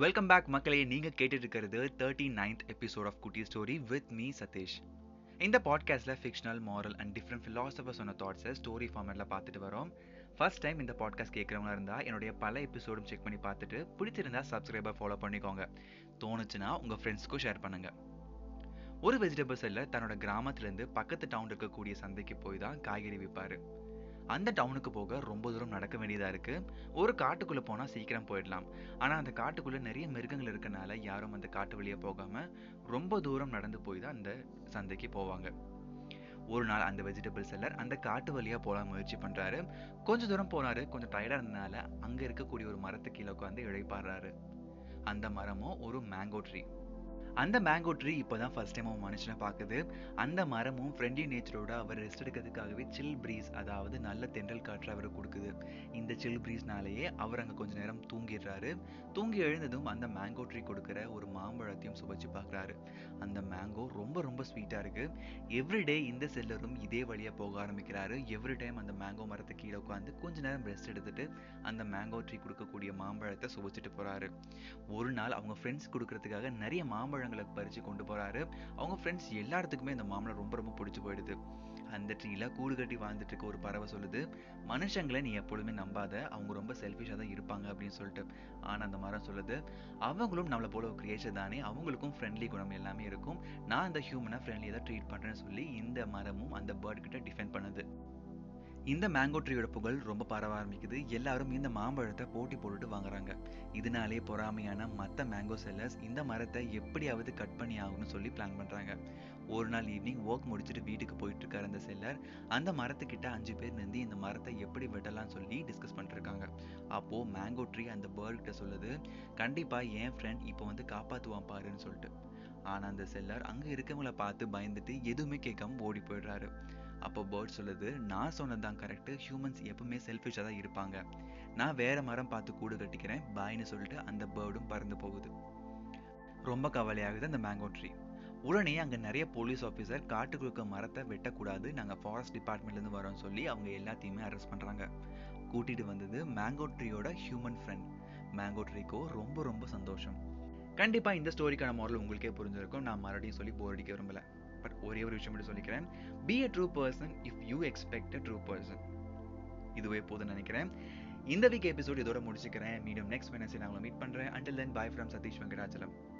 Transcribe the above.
Welcome back மக்களே. நீங்கள் கேட்டுட்டு இருக்கிறது thirty ninth episode of Kutti story with me Sathish இந்த பாட்காஸ்ட்ல fictional moral and different philosopher சொன்ன தாட்ஸை ஸ்டோரி ஃபார்மேட்ல பார்த்துட்டு வரோம். ஃபர்ஸ்ட் டைம் இந்த பாட்காஸ்ட் கேட்குறவங்களா இருந்தா என்னுடைய பல எபிசோடும் செக் பண்ணி பார்த்துட்டு பிடிச்சிருந்தா சப்ஸ்கிரைபர் ஃபாலோ பண்ணிக்கோங்க. தோணுச்சுன்னா உங்க ஃப்ரெண்ட்ஸ்க்கும் ஷேர் பண்ணுங்க. ஒரு வெஜிடபிள் இல்லை தன்னோட கிராமத்துலேருந்து பக்கத்து டவுன் இருக்கக்கூடிய சந்தைக்கு போய் தான் காய்கறி விற்பாரு அந்த டவுனுக்கு போக ரொம்ப தூரம் நடக்க வேண்டியதாக இருக்குது ஒரு காட்டுக்குள்ளே போனால் சீக்கிரம் போயிடலாம். ஆனால் அந்த காட்டுக்குள்ளே நிறைய மிருகங்கள் இருக்கனால யாரும் அந்த காட்டு வழியா போகாமல் ரொம்ப தூரம் நடந்து போய் தான் அந்த சந்தைக்கு போவாங்க. ஒரு நாள் அந்த வெஜிடபிள் செல்லர் அந்த காட்டு வழியாக போகலாம் முயற்சி பண்ணுறாரு கொஞ்சம் தூரம் போனார். கொஞ்சம் டயர்டாக இருந்தனால அங்கே இருக்கக்கூடிய ஒரு மரத்து கீழே உட்காந்து இழைப்பாடுறாரு அந்த மரமும் ஒரு மேங்கோ ட்ரீ அந்த மேங்கோ ட்ரீ இப்போதான் ஃபர்ஸ்ட் டைம் அவன் மனுஷனை பார்க்குது. அந்த மரமும் ஃப்ரெண்ட்லி நேச்சரோட அவர் ரெஸ்ட் எடுக்கிறதுக்காகவே சில் ப்ரீஸ் அதாவது நல்ல தென்றல் காற்று அவர் கொடுக்குது. இந்த சில் ப்ரீஸ்னாலேயே அவர் அங்கே கொஞ்ச நேரம் தூங்கிடுறாரு. தூங்கி எழுந்ததும் அந்த மேங்கோ ட்ரீ கொடுக்குற ஒரு மாம்பழத்தையும் சுவைச்சு பார்க்குறாரு. அந்த மேங்கோ ரொம்ப ரொம்ப ஸ்வீட்டாக இருக்கு. எவ்ரிடே இந்த செல்லரும் இதே வழியாக போக ஆரம்பிக்கிறாரு. எவ்ரி டைம் அந்த மேங்கோ மரத்து கீழே உட்காந்து கொஞ்ச நேரம் ரெஸ்ட் எடுத்துட்டு அந்த மேங்கோ ட்ரீ கொடுக்கக்கூடிய மாம்பழத்தை சுவைச்சிட்டு போறாரு. ஒரு நாள் அவங்க ஃப்ரெண்ட்ஸ் கொடுக்கறதுக்காக நிறைய மாம்பழங்களை பறிச்சு கொண்டு போறாரு. அவங்க ஃப்ரெண்ட்ஸ் எல்லாத்துக்குமே இந்த மாம்பழம் ரொம்ப ரொம்ப பிடிச்சி போயிடுது. அந்த ட்ரீல கூடு கட்டி வாழ்ந்துட்டு இருக்க ஒரு பறவை சொல்லுது மனுஷங்களை நீ எப்பொழுதுமே நம்பாத அவங்க ரொம்ப செல்ஃபிஷாக தான் இருப்பாங்க அப்படின்னு சொல்லிட்டு. ஆனால் அந்த மரம் சொல்லுது அவங்களும் நம்மளை போல ஒரு கிரியேச்சர் தானே அவங்களுக்கும் ஃப்ரெண்ட்லி குணம் எல்லாமே இருக்கும். நான் அந்த ஹியூமனை ஃப்ரெண்ட்லியாக தான் ட்ரீட் பண்ணுறேன்னு சொல்லி இந்த மரமும் அந்த பேர்ட் கிட்ட டிஃபெண்ட் பண்ணுது. இந்த மேங்கோ ட்ரீயோட புகழ் ரொம்ப பரவ ஆரம்பிக்குது. எல்லாரும் இந்த மாம்பழத்தை போட்டி போட்டுட்டு வாங்குறாங்க. இதனாலே பொறாமையான மற்ற மேங்கோ செல்லர்ஸ் இந்த மரத்தை எப்படியாவது கட் பண்ணி ஆகணும்னு சொல்லி பிளான் பண்றாங்க. ஒரு நாள் ஈவினிங் ஒர்க் முடிச்சுட்டு வீட்டுக்கு போயிட்டு இருக்காரு அந்த செல்லர் அந்த மரத்துக்கிட்ட அஞ்சு பேர் நின்று இந்த மரத்தை எப்படி வெட்டலாம்னு சொல்லி டிஸ்கஸ் பண்ணிருக்காங்க அப்போ மேங்கோ ட்ரீ அந்த பேர்கிட்ட சொல்லுது கண்டிப்பா என் ஃப்ரெண்ட் இப்போ வந்து காப்பாத்துவான் பாருன்னு சொல்லிட்டு. ஆனா அந்த செல்லர் அங்க இருக்கவங்கள பார்த்து பயந்துட்டு எதுவுமே கேட்காம ஓடி போயிடுறாரு. அப்போ பேர்ட் சொல்லுது நான் சொன்னது தான் கரெக்டு ஹியூமன்ஸ் எப்பவுமே செல்ஃபிஷாக தான் இருப்பாங்க. நான் வேற மரம் பார்த்து கூடு கட்டிக்கிறேன். பாய்னு சொல்லிட்டு அந்த பேர்டும் பறந்து போகுது. ரொம்ப கவலையாகுது அந்த மேங்கோ ட்ரீ உடனே அங்கே நிறைய போலீஸ் ஆஃபீஸர் காட்டுக்குள்ள மரத்தை வெட்டக்கூடாது. நாங்கள் ஃபாரஸ்ட் டிபார்ட்மெண்ட்லேருந்து வரோம்னு சொல்லி அவங்க எல்லாத்தையுமே அரெஸ்ட் பண்ணுறாங்க கூட்டிகிட்டு வந்தது மேங்கோ ட்ரீயோட ஹியூமன் ஃப்ரெண்ட் மேங்கோ ட்ரீக்கோ ரொம்ப ரொம்ப சந்தோஷம். கண்டிப்பாக இந்த ஸ்டோரிக்கான மாடல் உங்களுக்கே புரிஞ்சிருக்கும். நான் மறுபடியும் சொல்லி போர் அடிக்க விரும்பல. பட் ஒரே ஒரு விஷயம் மட்டும் சொல்லிக்கிறேன். Be a true person if you expect a true person இதுவே போதும்னு நினைக்கிறேன். இந்த வீக் எபிசோட் இதோட முடிச்சுக்கிறேன். மீடியம் நெக்ஸ்ட் வெனஸ்டே நான் உங்களை மீட் பண்றேன். Until then bye from Sathish Venkatachalam.